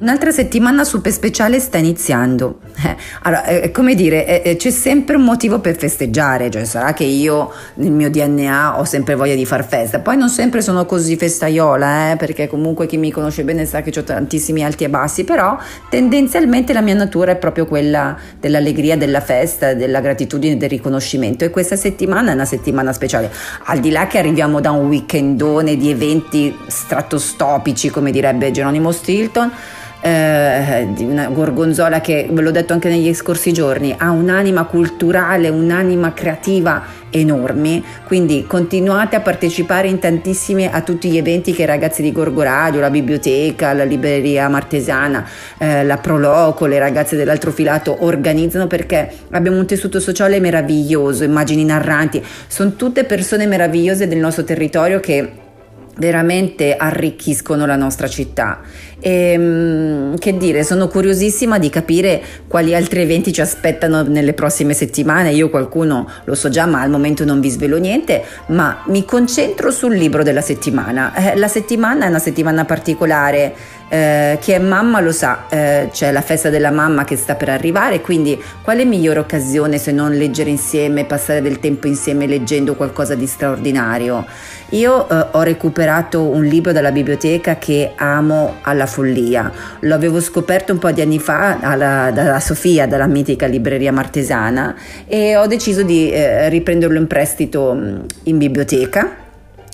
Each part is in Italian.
Un'altra settimana super speciale sta iniziando. Eh, allora, eh, come dire, eh, eh, c'è sempre un motivo per festeggiare, cioè sarà che io nel mio DNA ho sempre voglia di far festa, poi non sempre sono così festaiola, eh, perché comunque chi mi conosce bene sa che ho tantissimi alti e bassi, però tendenzialmente la mia natura è proprio quella dell'allegria, della festa, della gratitudine, del riconoscimento. E questa settimana è una settimana speciale, al di là che arriviamo da un weekendone di eventi stratostopici, come direbbe Geronimo Stilton, eh, di una gorgonzola che, ve l'ho detto anche negli scorsi giorni, ha un'anima culturale, un'anima creativa enormi, quindi continuate a partecipare in tantissimi a tutti gli eventi che i ragazzi di Gorgo Radio, la biblioteca, la libreria martesana, eh, la Proloco, le ragazze dell'altro filato organizzano perché abbiamo un tessuto sociale meraviglioso, immagini narranti, sono tutte persone meravigliose del nostro territorio che veramente arricchiscono la nostra città. E, ehm, che dire, sono curiosissima di capire quali altri eventi ci aspettano nelle prossime settimane. Io qualcuno lo so già, ma al momento non vi svelo niente, ma mi concentro sul libro della settimana. Eh, la settimana è una settimana particolare eh, chi è mamma lo sa, eh, c'è la festa della mamma che sta per arrivare, quindi quale migliore occasione se non leggere insieme, passare del tempo insieme leggendo qualcosa di straordinario? Io eh, ho recuperato un libro dalla biblioteca che amo alla follia, lo avevo scoperto un po' di anni fa alla, dalla Sofia, dalla mitica libreria martesana e ho deciso di eh, riprenderlo in prestito mm, in biblioteca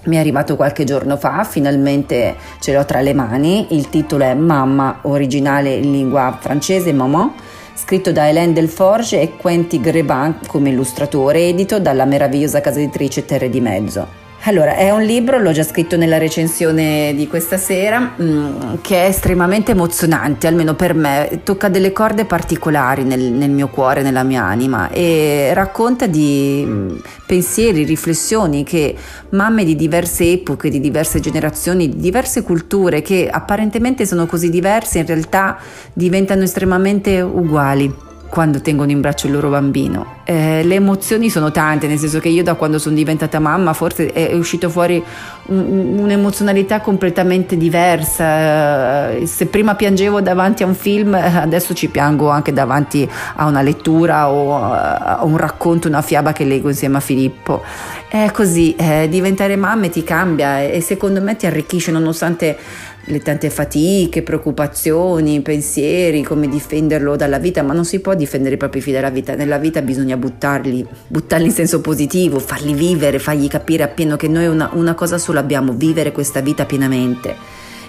mi è arrivato qualche giorno fa, finalmente ce l'ho tra le mani, il titolo è Mamma, originale in lingua francese, Maman, scritto da Hélène Delforge e Quentin Grebin come illustratore, edito dalla meravigliosa casa editrice Terre di Mezzo. Allora, è un libro, l'ho già scritto nella recensione di questa sera, mm, che è estremamente emozionante, almeno per me, tocca delle corde particolari nel, nel mio cuore, nella mia anima e racconta di mm, pensieri, riflessioni che mamme di diverse epoche, di diverse generazioni, di diverse culture, che apparentemente sono così diverse, in realtà diventano estremamente uguali quando tengono in braccio il loro bambino. Eh, le emozioni sono tante, nel senso che io da quando sono diventata mamma forse è, uscito fuori un, un'emozionalità completamente diversa. Eh, se prima piangevo davanti a un film, adesso ci piango anche davanti a una lettura o a un racconto, una fiaba che leggo insieme a Filippo. È così, eh, diventare mamma ti cambia e secondo me ti arricchisce nonostante le tante fatiche, preoccupazioni, pensieri, come difenderlo dalla vita, ma non si può difendere i propri figli dalla vita, nella vita bisogna buttarli, buttarli in senso positivo, farli vivere, fargli capire appieno che noi una, una cosa sola abbiamo, vivere questa vita pienamente.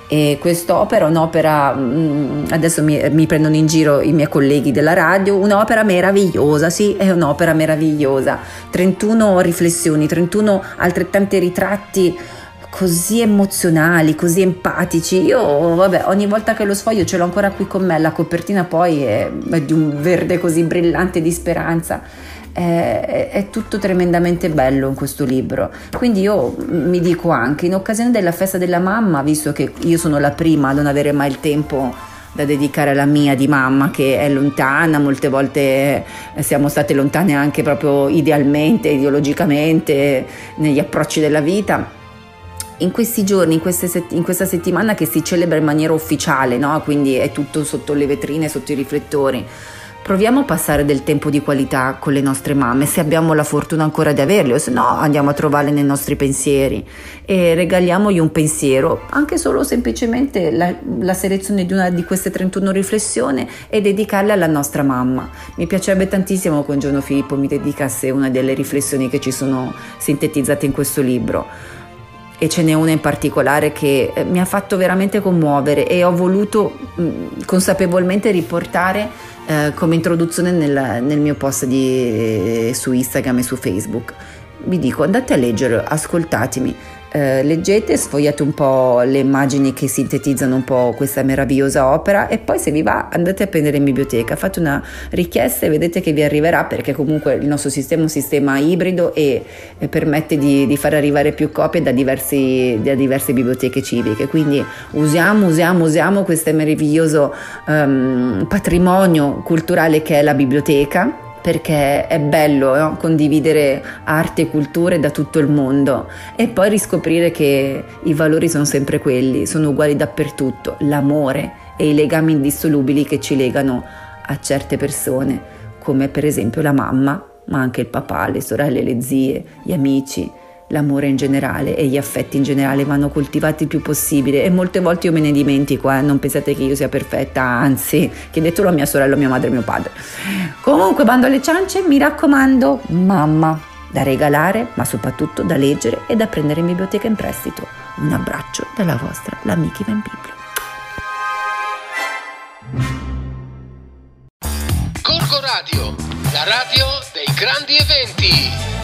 E quest'opera un'opera, mm, adesso mi, mi, prendono in giro i miei colleghi della radio, un'opera meravigliosa, sì, è un'opera meravigliosa. 31 riflessioni, 31 altrettanti ritratti così emozionali, così empatici. Io, vabbè, ogni volta che lo sfoglio ce l'ho ancora qui con me, la copertina poi è, è di un verde così brillante di speranza. È, è, tutto tremendamente bello in questo libro. Quindi io mi dico anche, in occasione della festa della mamma, visto che io sono la prima a non avere mai il tempo da dedicare alla mia di mamma che è lontana, molte volte siamo state lontane anche proprio idealmente, ideologicamente, negli approcci della vita in questi giorni, in, set- in, questa settimana che si celebra in maniera ufficiale, no? quindi è tutto sotto le vetrine, sotto i riflettori, proviamo a passare del tempo di qualità con le nostre mamme, se abbiamo la fortuna ancora di averle, o se no andiamo a trovarle nei nostri pensieri e regaliamogli un pensiero, anche solo semplicemente la, la selezione di una di queste 31 riflessioni e dedicarle alla nostra mamma. Mi piacerebbe tantissimo che un giorno Filippo mi dedicasse una delle riflessioni che ci sono sintetizzate in questo libro e ce n'è una in particolare che eh, mi ha fatto veramente commuovere e ho voluto mm, consapevolmente riportare eh, come introduzione nel, nel mio post di, eh, su Instagram e su Facebook. Vi dico andate a leggere, ascoltatemi, eh, leggete, sfogliate un po' le immagini che sintetizzano un po' questa meravigliosa opera e poi se vi va andate a prendere in biblioteca, fate una richiesta e vedete che vi arriverà perché comunque il nostro sistema è un sistema ibrido e, e permette di, di, far arrivare più copie da, diversi, da, diverse biblioteche civiche. Quindi usiamo, usiamo, usiamo questo meraviglioso um, patrimonio culturale che è la biblioteca perché è bello no? condividere arte e culture da tutto il mondo e poi riscoprire che i valori sono sempre quelli, sono uguali dappertutto, l'amore e i legami indissolubili che ci legano a certe persone, come per esempio la mamma, ma anche il papà, le sorelle, le zie, gli amici, l'amore in generale e gli affetti in generale vanno coltivati il più possibile e molte volte io me ne dimentico, eh? non pensate che io sia perfetta, anzi, chiedetelo a mia sorella, a mia madre e mio padre. Comunque, bando alle ciance, mi raccomando, mamma, da regalare, ma soprattutto da leggere e da prendere in biblioteca in prestito. Un abbraccio dalla vostra, l'amica Ivan Biblio. Corco Radio, la radio dei grandi eventi.